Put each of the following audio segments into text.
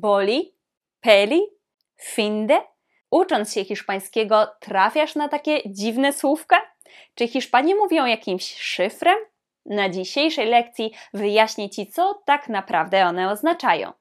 Boli, peli, finde. Ucząc się hiszpańskiego, trafiasz na takie dziwne słówka? Czy Hiszpanie mówią jakimś szyfrem? Na dzisiejszej lekcji wyjaśnię Ci, co tak naprawdę one oznaczają.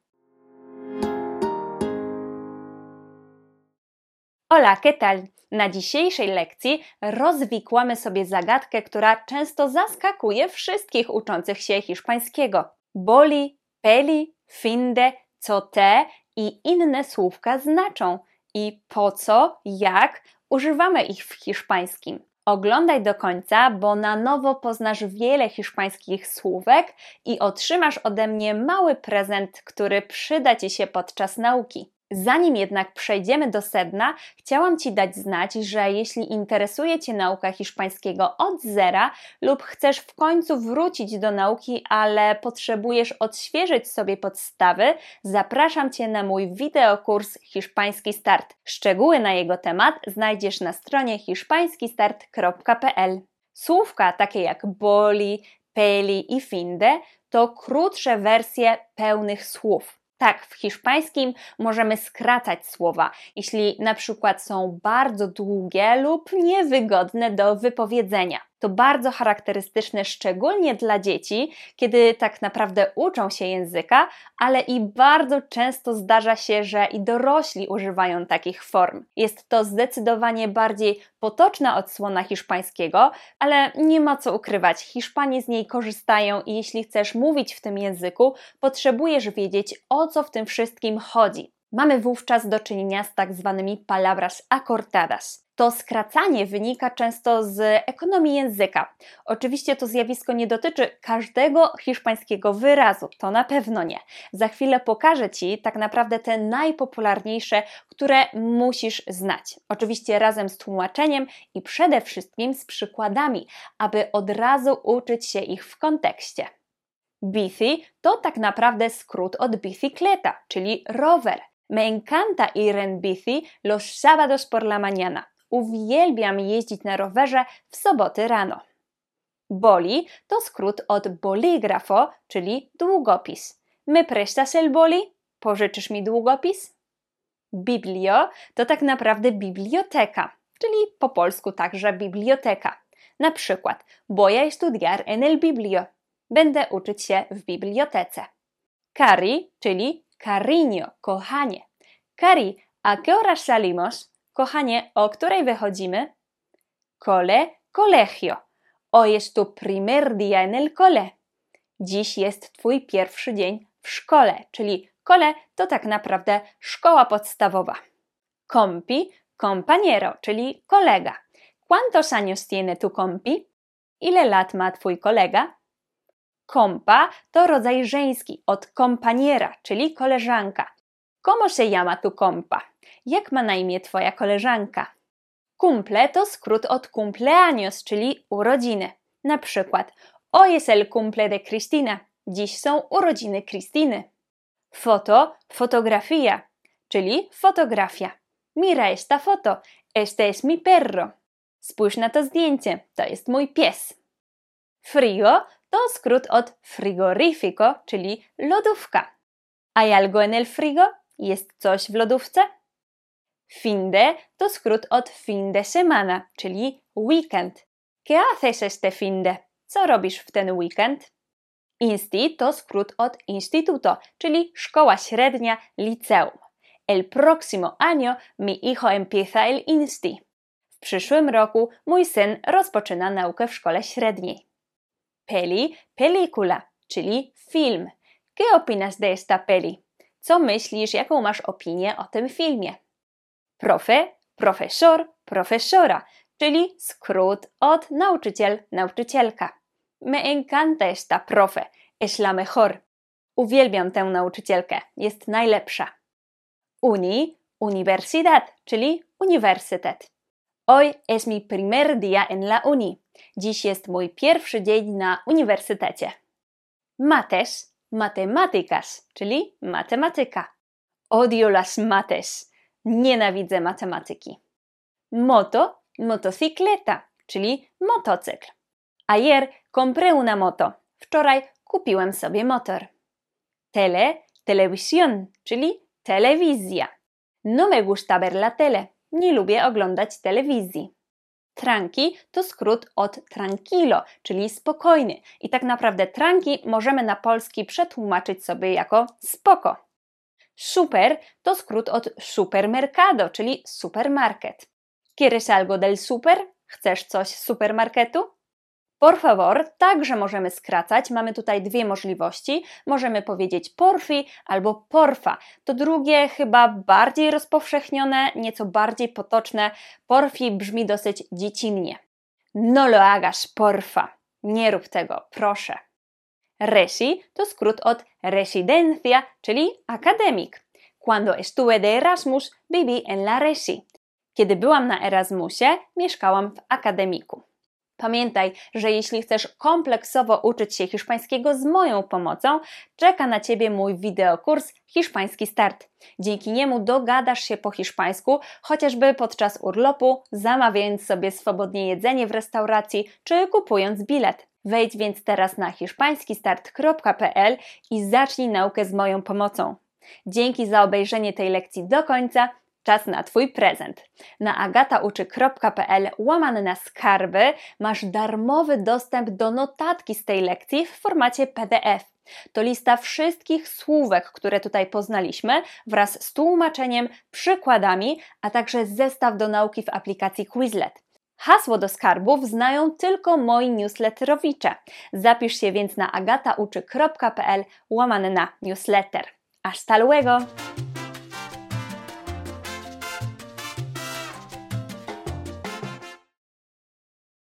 Hola, ¿qué tal? Na dzisiejszej lekcji rozwikłamy sobie zagadkę, która często zaskakuje wszystkich uczących się hiszpańskiego. Boli, peli, finde, co te i inne słówka znaczą i po co, jak używamy ich w hiszpańskim. Oglądaj do końca, bo na nowo poznasz wiele hiszpańskich słówek i otrzymasz ode mnie mały prezent, który przyda Ci się podczas nauki. Zanim jednak przejdziemy do sedna, chciałam Ci dać znać, że jeśli interesuje Cię nauka hiszpańskiego od zera lub chcesz w końcu wrócić do nauki, ale potrzebujesz odświeżyć sobie podstawy, zapraszam Cię na mój wideokurs Hiszpański Start. Szczegóły na jego temat znajdziesz na stronie hiszpańskistart.pl. Słówka takie jak boli, peli i finde to krótsze wersje pełnych słów. Tak, w hiszpańskim możemy skracać słowa, jeśli na przykład są bardzo długie lub niewygodne do wypowiedzenia. To bardzo charakterystyczne szczególnie dla dzieci, kiedy tak naprawdę uczą się języka, ale i bardzo często zdarza się, że i dorośli używają takich form. Jest to zdecydowanie bardziej potoczna odsłona hiszpańskiego, ale nie ma co ukrywać, Hiszpanie z niej korzystają i jeśli chcesz mówić w tym języku, potrzebujesz wiedzieć o co w tym wszystkim chodzi. Mamy wówczas do czynienia z tak zwanymi palabras acortadas. To skracanie wynika często z ekonomii języka. Oczywiście to zjawisko nie dotyczy każdego hiszpańskiego wyrazu, to na pewno nie. Za chwilę pokażę Ci tak naprawdę te najpopularniejsze, które musisz znać. Oczywiście razem z tłumaczeniem i przede wszystkim z przykładami, aby od razu uczyć się ich w kontekście. Bici to tak naprawdę skrót od bicicleta, czyli rower. Me encanta ir en bici los sábados por la mañana. Uwielbiam jeździć na rowerze w soboty rano. Boli to skrót od bolígrafo, czyli długopis. Me prestas el boli? Pożyczysz mi długopis? Biblio to tak naprawdę biblioteka, czyli po polsku także biblioteka. Na przykład, voy a estudiar en el biblio. Będę uczyć się w bibliotece. Cari, czyli cariño, kochanie. Cari, a qué horas salimos? Kochanie, o której wychodzimy? Cole, colegio. Hoy es tu primer día en el cole. Dziś jest twój pierwszy dzień w szkole, czyli kole to tak naprawdę szkoła podstawowa. Compi, compañero, czyli kolega. ¿Cuántos años tiene tu compi? Ile lat ma twój kolega? Kompa to rodzaj żeński od kompaniera, czyli koleżanka. ¿Cómo se llama tu compa? Jak ma na imię twoja koleżanka? Cumple to skrót od cumpleaños, czyli urodziny. Na przykład Hoy es el cumple de Cristina. Dziś są urodziny Krystyny. Foto, fotografia, czyli fotografia. Mira esta foto. Este es mi perro. Spójrz na to zdjęcie. To jest mój pies. Frio to skrót od frigorífico, czyli lodówka. ¿Hay algo en el frigo? Jest coś w lodówce? Finde to skrót od fin de semana, czyli weekend. ¿Qué haces este finde? Co robisz w ten weekend? Insti to skrót od instituto, czyli szkoła średnia, liceum. El próximo año mi hijo empieza el insti. W przyszłym roku mój syn rozpoczyna naukę w szkole średniej. Peli, película, czyli film. ¿Qué opinas de esta peli? Co myślisz, jaką masz opinię o tym filmie? Profe, profesor, profesora, czyli skrót od nauczyciel, nauczycielka. Me encanta esta profe, es la mejor. Uwielbiam tę nauczycielkę, jest najlepsza. Uni, universidad, czyli uniwersytet. Hoy es mi primer día en la uni. Dziś jest mój pierwszy dzień na uniwersytecie. Mates, matemáticas, czyli matematyka. Odio las mates. Nienawidzę matematyki. Moto, motocicleta, czyli motocykl. Ayer compré una moto. Wczoraj kupiłem sobie motor. Tele, televisión, czyli telewizja. No me gusta ver la tele. Nie lubię oglądać telewizji. Tranqui to skrót od tranquilo, czyli spokojny. I tak naprawdę tranqui możemy na polski przetłumaczyć sobie jako spoko. Super to skrót od supermercado, czyli supermarket. ¿Quieres algo del super? Chcesz coś z supermarketu? Por favor także możemy skracać. Mamy tutaj dwie możliwości. Możemy powiedzieć porfi albo porfa. To drugie chyba bardziej rozpowszechnione, nieco bardziej potoczne. Porfi brzmi dosyć dziecinnie. No lo hagas, porfa. Nie rób tego, proszę. Resi to skrót od residencia, czyli akademik. Cuando estuve de Erasmus, viví en la Resi. Kiedy byłam na Erasmusie, mieszkałam w akademiku. Pamiętaj, że jeśli chcesz kompleksowo uczyć się hiszpańskiego z moją pomocą, czeka na Ciebie mój wideokurs Hiszpański Start. Dzięki niemu dogadasz się po hiszpańsku, chociażby podczas urlopu, zamawiając sobie swobodnie jedzenie w restauracji czy kupując bilet. Wejdź więc teraz na hiszpańskistart.pl i zacznij naukę z moją pomocą. Dzięki za obejrzenie tej lekcji do końca. Czas na Twój prezent. Na agatauczy.pl łamane na skarby masz darmowy dostęp do notatki z tej lekcji w formacie PDF. To lista wszystkich słówek, które tutaj poznaliśmy, wraz z tłumaczeniem, przykładami, a także zestaw do nauki w aplikacji Quizlet. Hasło do skarbów znają tylko moi newsletterowicze. Zapisz się więc na agatauczy.pl łamane na newsletter. Hasta luego!